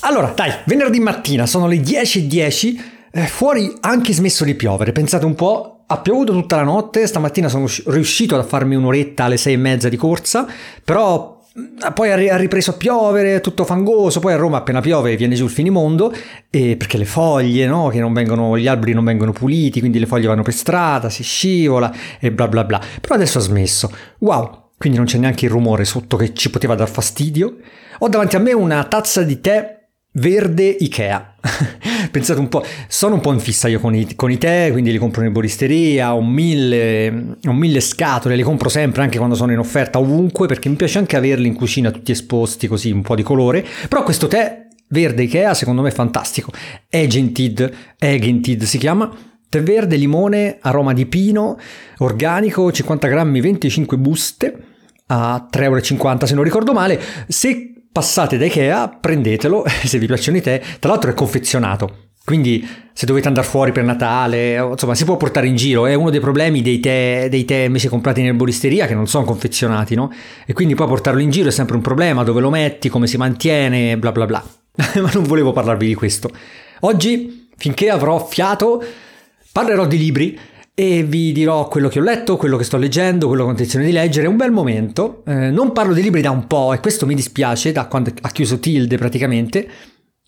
Allora, dai, venerdì mattina sono le 10.10, eh, fuori anche smesso di piovere, pensate un po', ha piovuto tutta la notte, stamattina sono riuscito a farmi un'oretta alle sei e mezza di corsa, però mm, poi ha ripreso a piovere, tutto fangoso, poi a Roma appena piove viene giù il finimondo, perché le foglie, no, vengono, gli alberi non vengono puliti, quindi le foglie vanno per strada, si scivola e bla bla bla. Però adesso ha smesso. Wow, quindi non c'è neanche il rumore sotto che ci poteva dar fastidio. Ho davanti a me una tazza di tè verde Ikea. Pensate un po', sono un po' in fissa io con i, con i tè, quindi li compro in bolisteria, ho mille, ho mille scatole, li compro sempre anche quando sono in offerta ovunque perché mi piace anche averli in cucina tutti esposti così, un po' di colore. Però questo tè verde Ikea secondo me è fantastico. Agented, Agented si chiama. Tè verde, limone, aroma di pino, organico, 50 grammi, 25 buste a 3,50 euro se non ricordo male. Se passate da Ikea, prendetelo se vi piacciono i tè, tra l'altro è confezionato. Quindi se dovete andare fuori per Natale, insomma si può portare in giro, è uno dei problemi dei tè, dei tè invece comprati in erboristeria che non sono confezionati, no? E quindi poi portarlo in giro è sempre un problema, dove lo metti, come si mantiene, bla bla bla. Ma non volevo parlarvi di questo. Oggi, finché avrò fiato, parlerò di libri e vi dirò quello che ho letto, quello che sto leggendo, quello che ho intenzione di leggere. È un bel momento. Eh, non parlo di libri da un po' e questo mi dispiace da quando ha chiuso Tilde praticamente.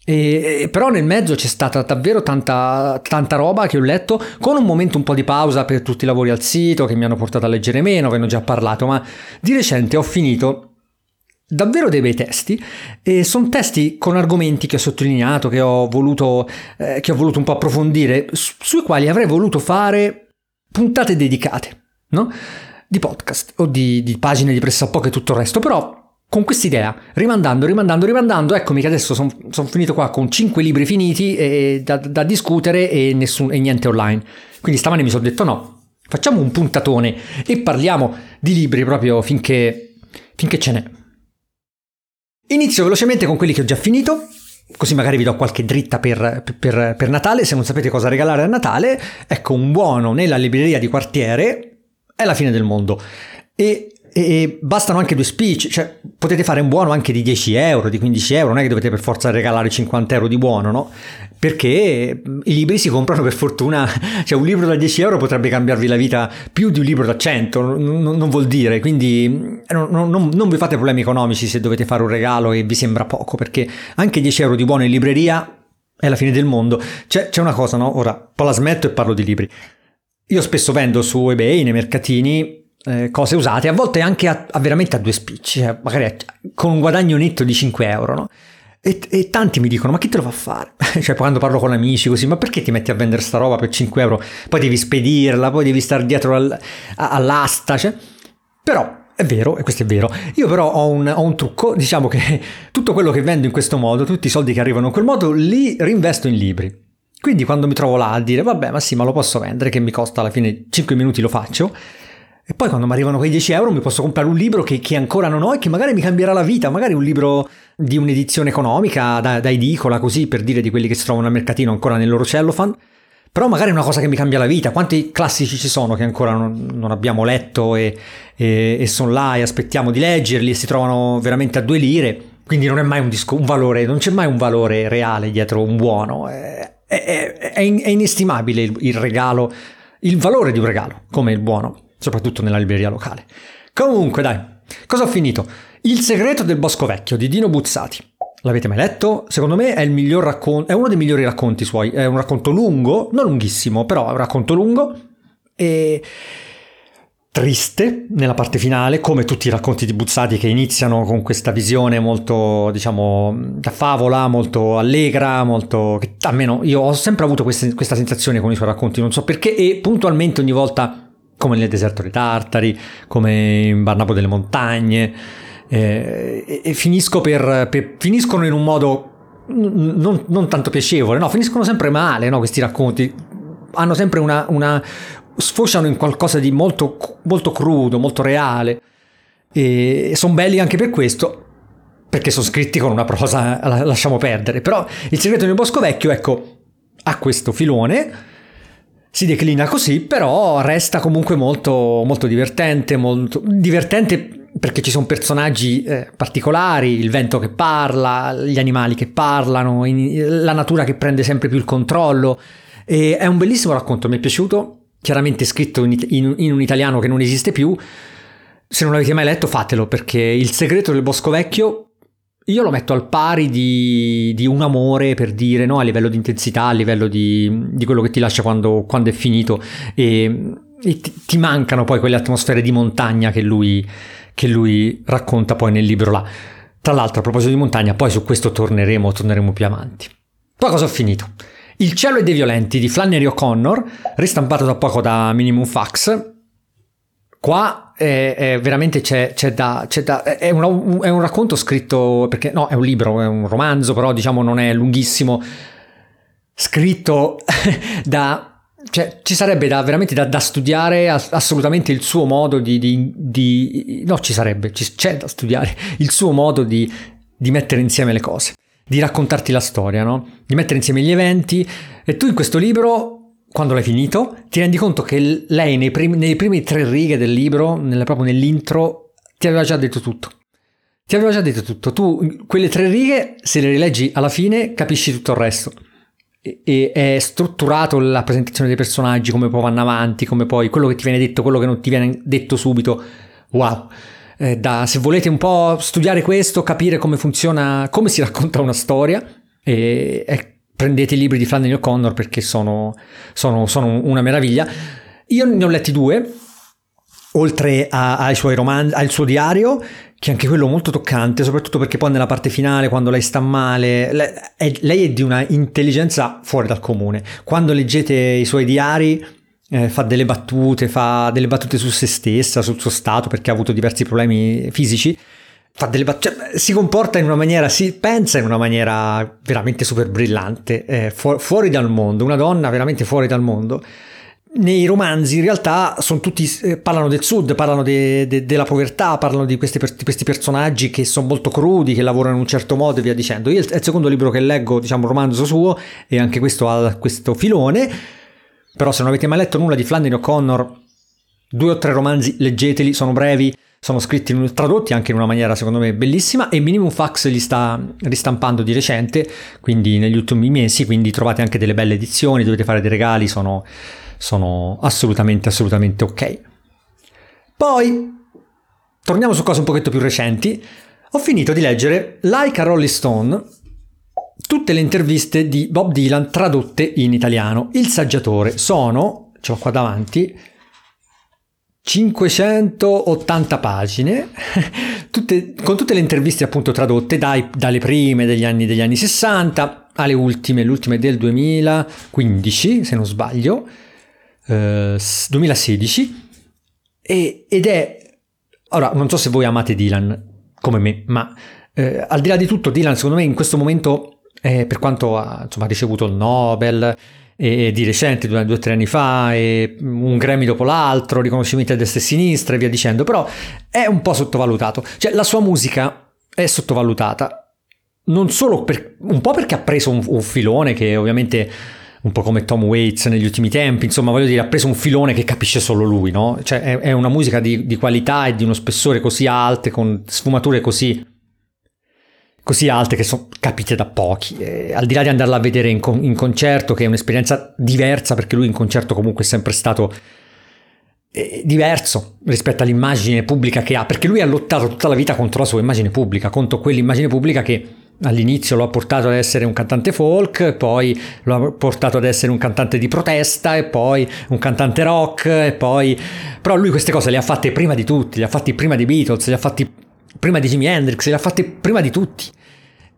E, e, però nel mezzo c'è stata davvero tanta, tanta roba che ho letto, con un momento un po' di pausa per tutti i lavori al sito che mi hanno portato a leggere meno, ve ne ho già parlato, ma di recente ho finito davvero dei bei testi e sono testi con argomenti che ho sottolineato, che ho voluto, eh, che ho voluto un po' approfondire, su, sui quali avrei voluto fare puntate dedicate, no? Di podcast o di, di pagine di pressappoco e tutto il resto, però con quest'idea, rimandando, rimandando, rimandando, eccomi che adesso sono son finito qua con 5 libri finiti e, da, da, discutere e, nessun, e niente online. Quindi stamane mi sono detto no, facciamo un puntatone e parliamo di libri proprio finché, finché ce n'è. Inizio velocemente con quelli che ho già finito così magari vi do qualche dritta per, per, per, Natale, se non sapete cosa regalare a Natale, ecco un buono nella libreria di quartiere è la fine del mondo. E, e bastano anche due speech, cioè potete fare un buono anche di 10 euro, di 15 euro, non è che dovete per forza regalare 50 euro di buono, no? Perché i libri si comprano per fortuna, cioè un libro da 10 euro potrebbe cambiarvi la vita più di un libro da 100, non, non vuol dire, quindi non, non, non, vi fate problemi economici se dovete fare un regalo e vi sembra poco, perché anche 10 euro di buono in libreria è la fine del mondo. C'è, c'è una cosa, no? Ora, poi la smetto e parlo di libri. Io spesso vendo su eBay, nei mercatini, eh, cose usate, a volte anche a, a veramente a due spicci, cioè magari a, con un guadagno netto di 5 euro, no? E, e, tanti mi dicono: Ma chi te lo fa fare? cioè, quando parlo con amici così, ma perché ti metti a vendere sta roba per 5 euro? Poi devi spedirla, poi devi stare dietro al, all'asta. Cioè. Però è vero, e questo è vero. Io però ho un, ho un, trucco, diciamo che tutto quello che vendo in questo modo, tutti i soldi che arrivano in quel modo, li reinvesto in libri. Quindi quando mi trovo là a dire, vabbè, ma sì, ma lo posso vendere, che mi costa alla fine 5 minuti lo faccio, e poi quando mi arrivano quei 10 euro mi posso comprare un libro che, che, ancora non ho e che magari mi cambierà la vita, magari un libro di un'edizione economica da, da edicola, così per dire di quelli che si trovano al mercatino ancora nel loro cellophane. Però magari è una cosa che mi cambia la vita. Quanti classici ci sono che ancora non, non abbiamo letto e, e, e, sono là e aspettiamo di leggerli e si trovano veramente a due lire. Quindi non è mai un, disco, un valore, non c'è mai un valore reale dietro un buono. È, è, è inestimabile il, il regalo, il valore di un regalo, come il buono soprattutto nella libreria locale. Comunque, dai, cosa ho finito? Il segreto del bosco vecchio di Dino Buzzati. L'avete mai letto? Secondo me è, raccon- è uno dei migliori racconti suoi. È un racconto lungo, non lunghissimo, però è un racconto lungo e triste nella parte finale, come tutti i racconti di Buzzati che iniziano con questa visione molto, diciamo, da favola, molto allegra, molto... almeno io ho sempre avuto questa, questa sensazione con i suoi racconti, non so perché, e puntualmente ogni volta come nel deserto dei Tartari, come in Barnabo delle Montagne, eh, e, e finisco per, per, finiscono in un modo non, non, tanto piacevole, no, finiscono sempre male, no, questi racconti, hanno sempre una, una sfociano in qualcosa di molto, molto crudo, molto reale, e sono belli anche per questo, perché sono scritti con una prosa, lasciamo perdere, però il segreto del bosco vecchio, ecco, ha questo filone, si declina così, però resta comunque molto, molto divertente, molto divertente perché ci sono personaggi eh, particolari, il vento che parla, gli animali che parlano, in, la natura che prende sempre più il controllo. E è un bellissimo racconto, mi è piaciuto, chiaramente scritto in, in, in un italiano che non esiste più. Se non l'avete mai letto, fatelo perché Il segreto del bosco vecchio io lo metto al pari di, di, un amore per dire, no? a livello di intensità, a livello di, di quello che ti lascia quando, quando è finito e, e ti, ti, mancano poi quelle atmosfere di montagna che lui, che lui racconta poi nel libro là. Tra l'altro a proposito di montagna, poi su questo torneremo, torneremo più avanti. Poi cosa ho finito? Il cielo e dei violenti di Flannery O'Connor, ristampato da poco da Minimum Fax, Qua è, è veramente c'è, c'è, da, c'è da è, un, è, un, racconto scritto, perché no, è un libro, è un romanzo, però diciamo non è lunghissimo, scritto da... Cioè, ci sarebbe da, veramente da, da studiare assolutamente il suo modo di, di, di no, ci sarebbe, ci, c'è da studiare il suo modo di, di mettere insieme le cose, di raccontarti la storia, no? Di mettere insieme gli eventi. E tu in questo libro quando l'hai finito, ti rendi conto che lei nei primi, nelle prime tre righe del libro, nella, proprio nell'intro, ti aveva già detto tutto. Ti aveva già detto tutto. Tu quelle tre righe, se le rileggi alla fine, capisci tutto il resto. E, e è strutturato la presentazione dei personaggi, come poi vanno avanti, come poi quello che ti viene detto, quello che non ti viene detto subito. Wow. Eh, da, se volete un po' studiare questo, capire come funziona, come si racconta una storia, e, è prendete i libri di Flannery O'Connor perché sono, sono, sono una meraviglia. Io ne ho letti due, oltre a, ai suoi romanzi, al suo diario, che è anche quello molto toccante, soprattutto perché poi nella parte finale, quando lei sta male, lei è, lei è di una intelligenza fuori dal comune. Quando leggete i suoi diari, eh, fa delle battute, fa delle battute su se stessa, sul suo stato, perché ha avuto diversi problemi fisici fa delle battute, cioè, si comporta in una maniera, si pensa in una maniera veramente super brillante, eh, fu- fuori dal mondo, una donna veramente fuori dal mondo. Nei romanzi in realtà sono tutti, eh, parlano del sud, parlano de, de, della povertà, parlano di questi, di questi, personaggi che sono molto crudi, che lavorano in un certo modo e via dicendo. Io è il secondo libro che leggo, diciamo un romanzo suo, e anche questo ha questo filone, però se non avete mai letto nulla di Flannery O'Connor, due o tre romanzi, leggeteli, sono brevi, sono scritti tradotti anche in una maniera secondo me bellissima e Minimum Fax li sta ristampando di recente, quindi negli ultimi mesi, quindi trovate anche delle belle edizioni, dovete fare dei regali, sono, sono assolutamente assolutamente ok. Poi torniamo su cose un pochetto più recenti. Ho finito di leggere Like a Rolling Stone, tutte le interviste di Bob Dylan tradotte in italiano. Il saggiatore sono, ce l'ho qua davanti, 580 pagine, tutte, con tutte le interviste appunto tradotte dai, dalle prime degli anni, degli anni 60 alle ultime, l'ultima è del 2015 se non sbaglio, eh, 2016, e, ed è, ora non so se voi amate Dylan come me, ma eh, al di là di tutto Dylan secondo me in questo momento, eh, per quanto ha, insomma, ricevuto il Nobel, e di recente, due o tre anni fa, un Grammy dopo l'altro, riconoscimenti a destra e sinistra e via dicendo, però è un po' sottovalutato. Cioè la sua musica è sottovalutata, non solo per, un po' perché ha preso un, un filone che ovviamente un po' come Tom Waits negli ultimi tempi, insomma voglio dire, ha preso un filone che capisce solo lui, no? Cioè è, è una musica di, di, qualità e di uno spessore così alte, con sfumature così così alte che sono capite da pochi. E, al di là di andarla a vedere in, con- in, concerto, che è un'esperienza diversa, perché lui in concerto comunque è sempre stato eh, diverso rispetto all'immagine pubblica che ha, perché lui ha lottato tutta la vita contro la sua immagine pubblica, contro quell'immagine pubblica che all'inizio lo ha portato ad essere un cantante folk, poi lo ha portato ad essere un cantante di protesta e poi un cantante rock e poi... Però lui queste cose le ha fatte prima di tutti, le ha fatte prima di Beatles, le ha fatte prima di Jimi Hendrix, le ha fatte prima di tutti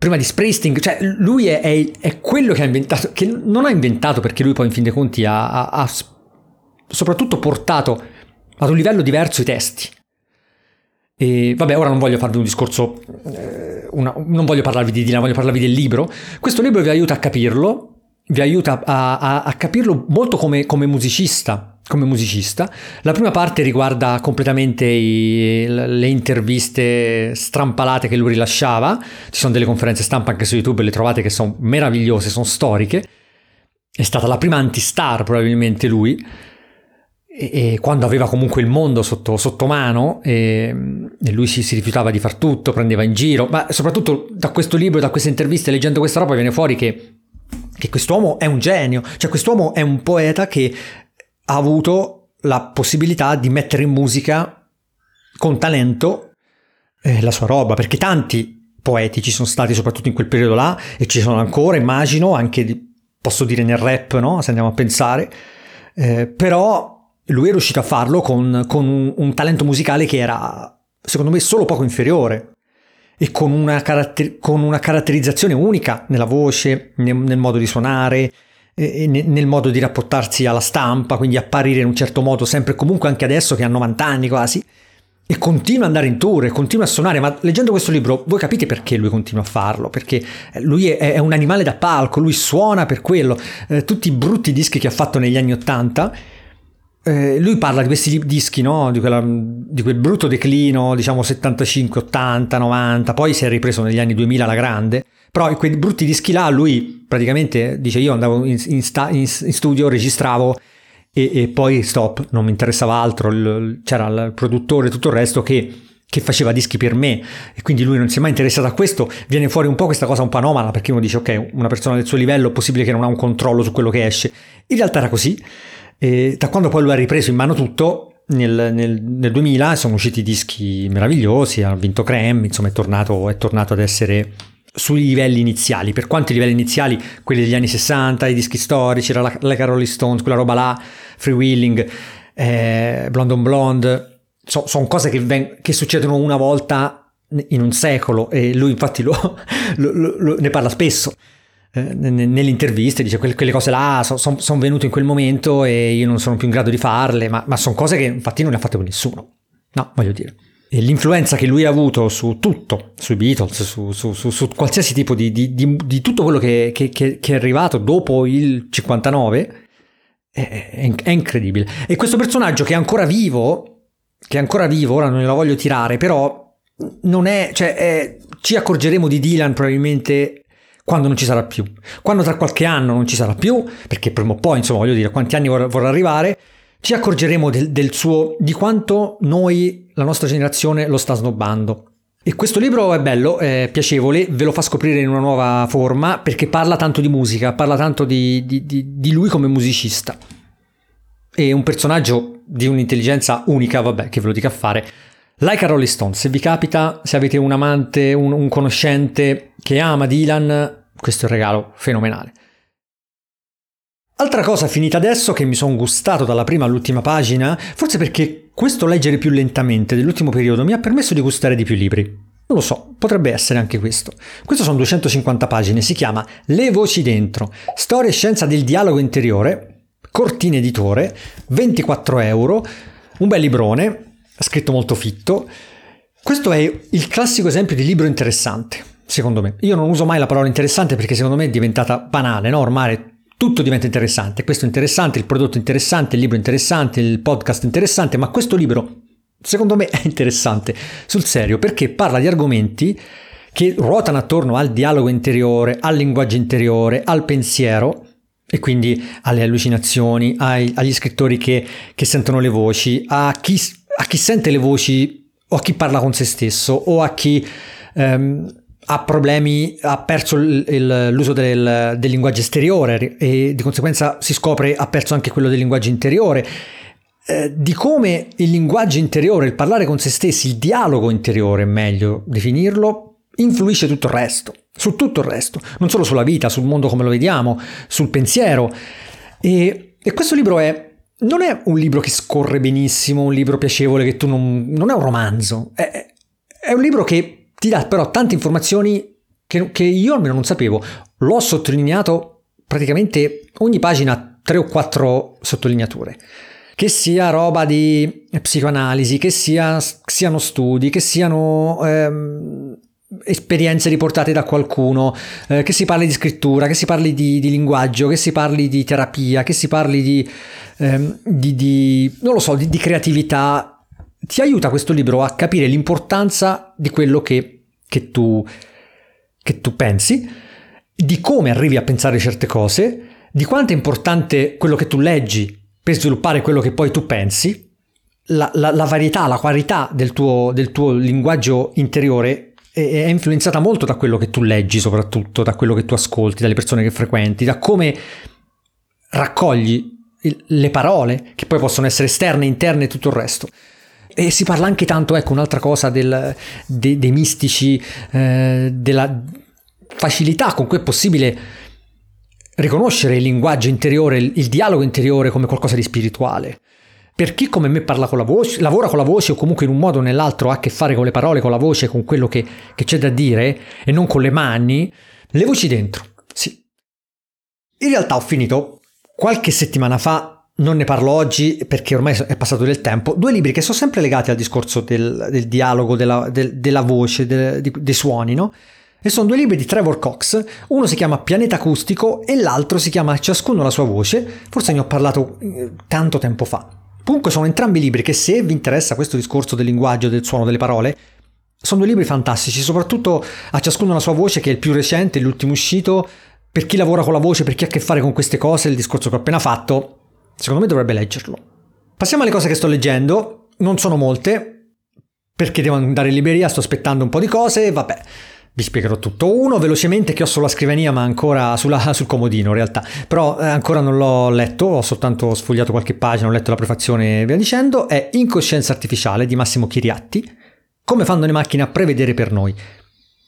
prima di Springsteen, cioè lui è, è, è, quello che ha inventato, che non ha inventato perché lui poi in fin dei conti ha, ha, ha soprattutto portato ad un livello diverso i testi. E vabbè, ora non voglio farvi un discorso, eh, una, non voglio parlarvi di Dylan, voglio parlarvi del libro. Questo libro vi aiuta a capirlo, vi aiuta a, a, a capirlo molto come, come musicista, come musicista. La prima parte riguarda completamente i, le interviste strampalate che lui rilasciava. Ci sono delle conferenze stampa anche su YouTube, le trovate che sono meravigliose, sono storiche. È stata la prima anti-star probabilmente lui. e, quando aveva comunque il mondo sotto, sotto mano e, e lui si, si, rifiutava di far tutto, prendeva in giro, ma soprattutto da questo libro, da queste interviste, leggendo questa roba viene fuori che, che quest'uomo è un genio, cioè quest'uomo è un poeta che ha avuto la possibilità di mettere in musica con talento eh, la sua roba, perché tanti poeti ci sono stati soprattutto in quel periodo là e ci sono ancora, immagino, anche posso dire nel rap, no? se andiamo a pensare, eh, però lui è riuscito a farlo con, con un, talento musicale che era, secondo me, solo poco inferiore e con una, caratter- con una caratterizzazione unica nella voce, nel, nel modo di suonare, nel modo di rapportarsi alla stampa, quindi apparire in un certo modo sempre comunque anche adesso che ha 90 anni quasi e continua ad andare in tour, continua a suonare, ma leggendo questo libro voi capite perché lui continua a farlo, perché lui è, è un animale da palco, lui suona per quello, eh, tutti i brutti dischi che ha fatto negli anni 80 eh, lui parla di questi dischi, no? di, quella, di, quel brutto declino, diciamo 75, 80, 90, poi si è ripreso negli anni 2000 la grande, però quei brutti dischi là lui praticamente dice io andavo in, in, sta, in, in studio, registravo e, e, poi stop, non mi interessava altro, il, c'era il produttore e tutto il resto che, che faceva dischi per me. E quindi lui non si è mai interessato a questo, viene fuori un po' questa cosa un po' anomala perché uno dice ok, una persona del suo livello è possibile che non ha un controllo su quello che esce, in realtà era così. E da quando poi lui ha ripreso in mano tutto, nel, nel, nel 2000 sono usciti dischi meravigliosi, ha vinto Creme, insomma è tornato, è tornato ad essere sui livelli iniziali. Per quanto i livelli iniziali, quelli degli anni 60, i dischi storici, la, la Rolling Stones, quella roba là, Free Willing, eh, Blonde on Blonde, sono son cose che, ven- che, succedono una volta in un secolo e lui infatti lo, lo, lo, ne parla spesso eh, nelle interviste dice quelle, quelle cose là sono son, son venute in quel momento e io non sono più in grado di farle, ma, ma sono cose che infatti non le ha fatte con nessuno. No, voglio dire. L'influenza che lui ha avuto su tutto, sui Beatles, su, su, su, su qualsiasi tipo di, di, di, di, tutto quello che, che, che, è arrivato dopo il 59 è, è, è incredibile. E questo personaggio che è ancora vivo, che è ancora vivo, ora non glielo voglio tirare, però non è, cioè è, ci accorgeremo di Dylan probabilmente quando non ci sarà più. Quando tra qualche anno non ci sarà più, perché prima o poi, insomma, voglio dire, quanti anni vorrà, vorrà arrivare, ci accorgeremo del, del suo, di quanto noi, la nostra generazione, lo sta snobbando. E questo libro è bello, è piacevole, ve lo fa scoprire in una nuova forma perché parla tanto di musica, parla tanto di, di, di, di lui come musicista. E un personaggio di un'intelligenza unica, vabbè, che ve lo dica a fare. Like a Rolling Stone, se vi capita, se avete un amante, un, un conoscente che ama Dylan, questo è un regalo fenomenale. Altra cosa finita adesso che mi sono gustato dalla prima all'ultima pagina, forse perché questo leggere più lentamente dell'ultimo periodo mi ha permesso di gustare di più libri. Non lo so, potrebbe essere anche questo. Questo sono 250 pagine, si chiama Le voci dentro, storia e scienza del dialogo interiore, Cortine Editore, 24 euro, un bel librone, scritto molto fitto. Questo è il classico esempio di libro interessante secondo me. Io non uso mai la parola interessante perché secondo me è diventata banale, no? Ormai tutto diventa interessante. Questo è interessante, il prodotto è interessante, il libro è interessante, il podcast è interessante, ma questo libro secondo me è interessante sul serio perché parla di argomenti che ruotano attorno al dialogo interiore, al linguaggio interiore, al pensiero e quindi alle allucinazioni, ai, agli scrittori che, che, sentono le voci, a chi, a chi, sente le voci o a chi parla con se stesso o a chi um, ha problemi, ha perso il, il, l'uso del, del, linguaggio esteriore e di conseguenza si scopre ha perso anche quello del linguaggio interiore. Eh, di come il linguaggio interiore, il parlare con se stessi, il dialogo interiore, meglio definirlo, influisce tutto il resto, su tutto il resto, non solo sulla vita, sul mondo come lo vediamo, sul pensiero. E, e questo libro è non è un libro che scorre benissimo, un libro piacevole che tu non... non è un romanzo, è, è un libro che ti dà però tante informazioni che, che io almeno non sapevo. L'ho sottolineato praticamente ogni pagina tre o quattro sottolineature. Che sia roba di psicoanalisi, che sia, siano studi, che siano ehm, esperienze riportate da qualcuno, eh, che si parli di scrittura, che si parli di, di, linguaggio, che si parli di terapia, che si parli di, ehm, di, di non lo so, di creatività ti aiuta questo libro a capire l'importanza di quello che, che, tu, che tu pensi, di come arrivi a pensare certe cose, di quanto è importante quello che tu leggi per sviluppare quello che poi tu pensi, la, la, la varietà, la qualità del tuo, del tuo linguaggio interiore è, è influenzata molto da quello che tu leggi, soprattutto da quello che tu ascolti, dalle persone che frequenti, da come raccogli le parole, che poi possono essere esterne, interne e tutto il resto. E si parla anche tanto, ecco, un'altra cosa del, de, dei mistici, eh, della facilità con cui è possibile riconoscere il linguaggio interiore, il, il dialogo interiore come qualcosa di spirituale. Per chi come me parla con la voce, lavora con la voce o comunque in un modo o nell'altro ha a che fare con le parole, con la voce, con quello che, che c'è da dire e non con le mani, le voci dentro, sì. In realtà ho finito qualche settimana fa non ne parlo oggi perché ormai è passato del tempo, due libri che sono sempre legati al discorso del, del dialogo, della, del, della voce, del, dei suoni, no? E sono due libri di Trevor Cox, uno si chiama Pianeta Acustico e l'altro si chiama Ciascuno la sua voce, forse ne ho parlato eh, tanto tempo fa. Comunque sono entrambi libri che se vi interessa questo discorso del linguaggio, del suono, delle parole, sono due libri fantastici, soprattutto a ciascuno la sua voce che è il più recente, l'ultimo uscito, per chi lavora con la voce, per chi ha a che fare con queste cose, il discorso che ho appena fatto, secondo me dovrebbe leggerlo. Passiamo alle cose che sto leggendo, non sono molte, perché devo andare in libreria, sto aspettando un po' di cose, vabbè. Vi spiegherò tutto. Uno velocemente che ho sulla scrivania ma ancora sulla, sul comodino in realtà, però eh, ancora non l'ho letto, ho soltanto sfogliato qualche pagina, ho letto la prefazione e via dicendo, è Incoscienza Artificiale di Massimo Chiriatti, come fanno le macchine a prevedere per noi.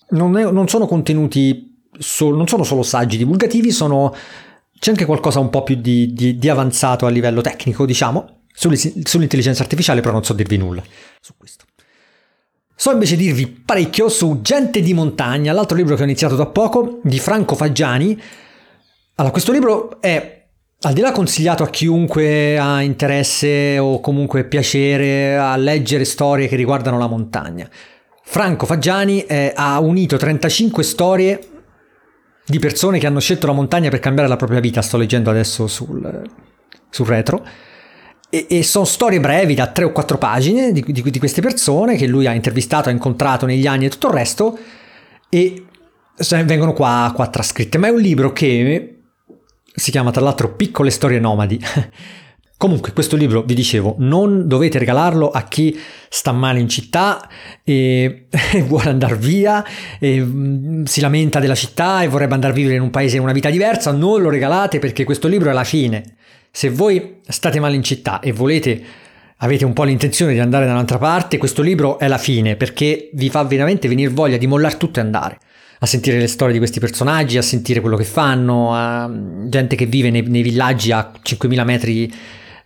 Non, è, non sono contenuti, so, non sono solo saggi divulgativi, sono, c'è anche qualcosa un po' più di, di, di avanzato a livello tecnico, diciamo, sull'intelligenza artificiale, però non so dirvi nulla su questo. So invece dirvi parecchio su Gente di montagna, l'altro libro che ho iniziato da poco, di Franco Faggiani. Allora, questo libro è al di là consigliato a chiunque ha interesse o comunque piacere a leggere storie che riguardano la montagna. Franco Faggiani è, ha unito 35 storie di persone che hanno scelto la montagna per cambiare la propria vita, sto leggendo adesso sul, sul retro e, e, sono storie brevi da tre o quattro pagine di, di, di, queste persone che lui ha intervistato, ha incontrato negli anni e tutto il resto e vengono qua, qua trascritte. Ma è un libro che si chiama tra l'altro Piccole storie nomadi. Comunque, questo libro, vi dicevo, non dovete regalarlo a chi sta male in città e, e vuole andare via, e mm, si lamenta della città e vorrebbe andare a vivere in un paese una vita diversa. Non lo regalate perché questo libro è la fine. Se voi state male in città e volete avete un po' l'intenzione di andare da un'altra parte, questo libro è la fine perché vi fa veramente venire voglia di mollare tutto e andare a sentire le storie di questi personaggi, a sentire quello che fanno, a gente che vive nei, nei villaggi a 5.000 metri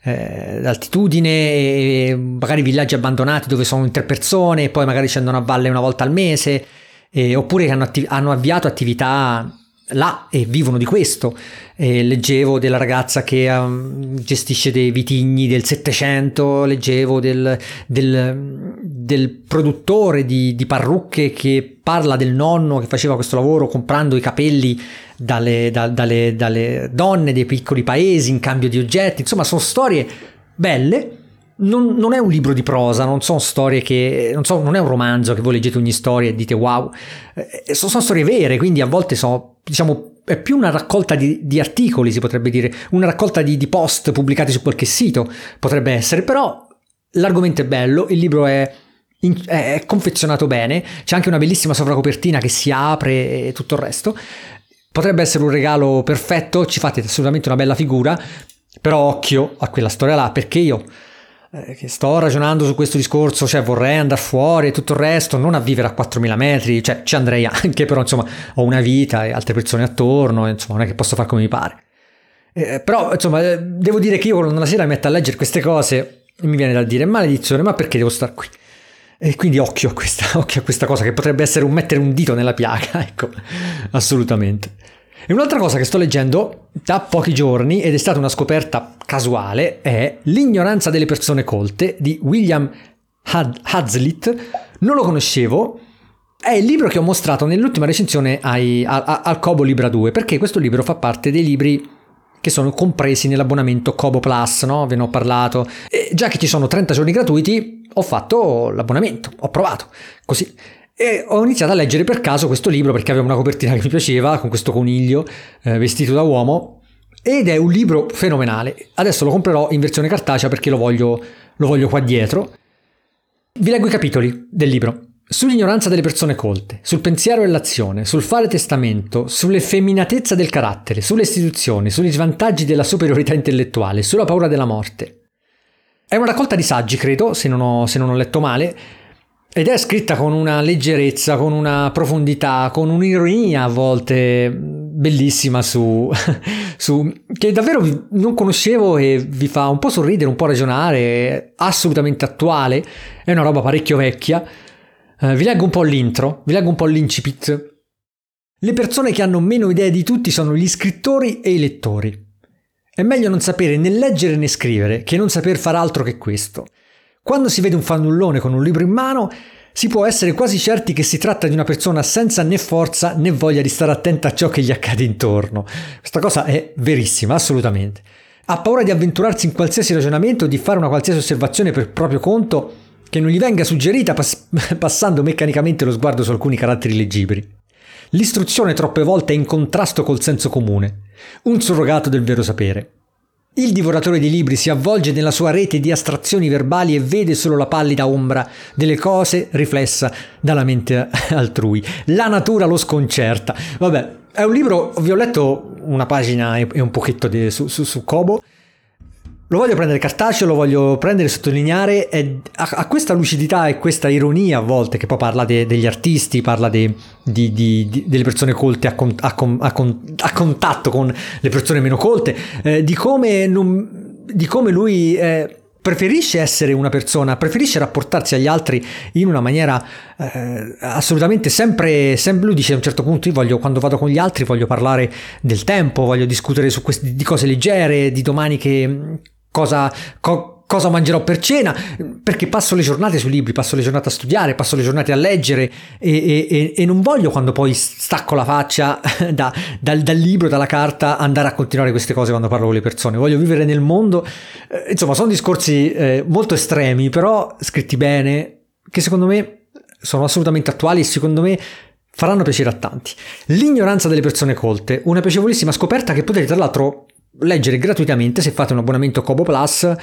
eh, d'altitudine, e magari villaggi abbandonati dove sono tre persone e poi magari scendono a valle una volta al mese, eh, oppure hanno, attiv- hanno avviato attività là e vivono di questo. E leggevo della ragazza che um, gestisce dei vitigni del Settecento, leggevo del, del, del produttore di, di, parrucche che parla del nonno che faceva questo lavoro comprando i capelli dalle, da, dalle, dalle donne dei piccoli paesi in cambio di oggetti. Insomma, sono storie belle. Non, non, è un libro di prosa, non sono storie che. Non, so, non, è un romanzo che voi leggete ogni storia e dite wow. Eh, sono, sono storie vere, quindi a volte sono diciamo, è più una raccolta di, di, articoli, si potrebbe dire, una raccolta di, di, post pubblicati su qualche sito, potrebbe essere, però l'argomento è bello, il libro è, in, è confezionato bene, c'è anche una bellissima sovracopertina che si apre e tutto il resto. Potrebbe essere un regalo perfetto, ci fate assolutamente una bella figura, però occhio a quella storia là, perché io che sto ragionando su questo discorso, cioè vorrei andare fuori e tutto il resto, non a vivere a 4.000 metri, cioè ci andrei anche, però insomma ho una vita e altre persone attorno, insomma non è che posso fare come mi pare. Eh, però insomma eh, devo dire che io quando una sera mi metto a leggere queste cose mi viene da dire maledizione, ma perché devo stare qui? E quindi occhio a, questa, occhio a questa cosa che potrebbe essere un mettere un dito nella piaga, ecco, assolutamente. E un'altra cosa che sto leggendo da pochi giorni ed è stata una scoperta casuale è L'ignoranza delle persone colte di William Hazlitt. Non lo conoscevo, è il libro che ho mostrato nell'ultima recensione ai, a, a, al Kobo Libra 2 perché questo libro fa parte dei libri che sono compresi nell'abbonamento Kobo Plus, no? Ve ne ho parlato. E già che ci sono 30 giorni gratuiti, ho fatto l'abbonamento, ho provato così. E ho iniziato a leggere per caso questo libro perché aveva una copertina che mi piaceva, con questo coniglio eh, vestito da uomo. ed è un libro fenomenale. Adesso lo comprerò in versione cartacea perché lo voglio, lo voglio qua dietro. Vi leggo i capitoli del libro. Sull'ignoranza delle persone colte, sul pensiero e l'azione, sul fare testamento, sull'effeminatezza del carattere, sulle istituzioni, sugli svantaggi della superiorità intellettuale, sulla paura della morte. È una raccolta di saggi, credo, se non ho, se non ho letto male, ed è scritta con una leggerezza, con una profondità, con un'ironia a volte bellissima su, su, che davvero non conoscevo e vi fa un po' sorridere, un po' ragionare, assolutamente attuale, è una roba parecchio vecchia. Uh, vi leggo un po' l'intro, vi leggo un po' l'incipit. Le persone che hanno meno idee di tutti sono gli scrittori e i lettori. È meglio non sapere né leggere né scrivere che non saper far altro che questo. Quando si vede un fannullone con un libro in mano, si può essere quasi certi che si tratta di una persona senza né forza né voglia di stare attenta a ciò che gli accade intorno. Questa cosa è verissima, assolutamente. Ha paura di avventurarsi in qualsiasi ragionamento o di fare una qualsiasi osservazione per proprio conto che non gli venga suggerita pass- passando meccanicamente lo sguardo su alcuni caratteri leggibili. L'istruzione troppe volte è in contrasto col senso comune, un surrogato del vero sapere. Il divoratore di libri si avvolge nella sua rete di astrazioni verbali e vede solo la pallida ombra delle cose riflessa dalla mente altrui. La natura lo sconcerta. Vabbè, è un libro, vi ho letto una pagina e un pochetto di, su, su, su Kobo lo voglio prendere cartaceo, lo voglio prendere e sottolineare, e ha, questa lucidità e questa ironia a volte, che poi parla de, degli artisti, parla de, di, di, di, delle persone colte a, con, a, con, a, con, a, contatto con le persone meno colte, eh, di, come non, di come lui... Eh, preferisce essere una persona, preferisce rapportarsi agli altri in una maniera eh, assolutamente sempre, sempre, lui dice a un certo punto io voglio, quando vado con gli altri voglio parlare del tempo, voglio discutere questi, di cose leggere, di domani che, cosa, co, cosa mangerò per cena, perché passo le giornate sui libri, passo le giornate a studiare, passo le giornate a leggere e, e, e non voglio quando poi stacco la faccia da, dal, dal, libro, dalla carta, andare a continuare queste cose quando parlo con le persone. Voglio vivere nel mondo. Eh, insomma, sono discorsi eh, molto estremi, però scritti bene, che secondo me sono assolutamente attuali e secondo me faranno piacere a tanti. L'ignoranza delle persone colte, una piacevolissima scoperta che potete tra l'altro leggere gratuitamente se fate un abbonamento Kobo Plus,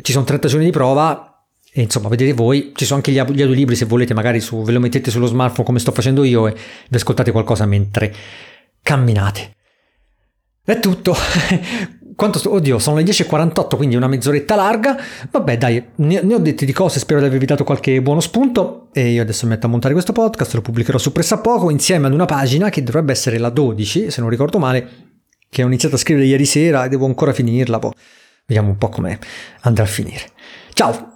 ci sono 30 giorni di prova e insomma vedete voi, ci sono anche gli, gli audiolibri se volete magari su, ve lo mettete sullo smartphone come sto facendo io e vi ascoltate qualcosa mentre camminate. È tutto. Sto... Oddio, sono le 10.48, quindi una mezz'oretta larga. Vabbè, dai, ne, ne ho dette di cose, spero di avervi dato qualche buono spunto. E io adesso mi metto a montare questo podcast, lo pubblicherò su Pressapoco insieme ad una pagina che dovrebbe essere la 12, se non ricordo male, che ho iniziato a scrivere ieri sera e devo ancora finirla, poi vediamo un po' come andrà a finire. Ciao!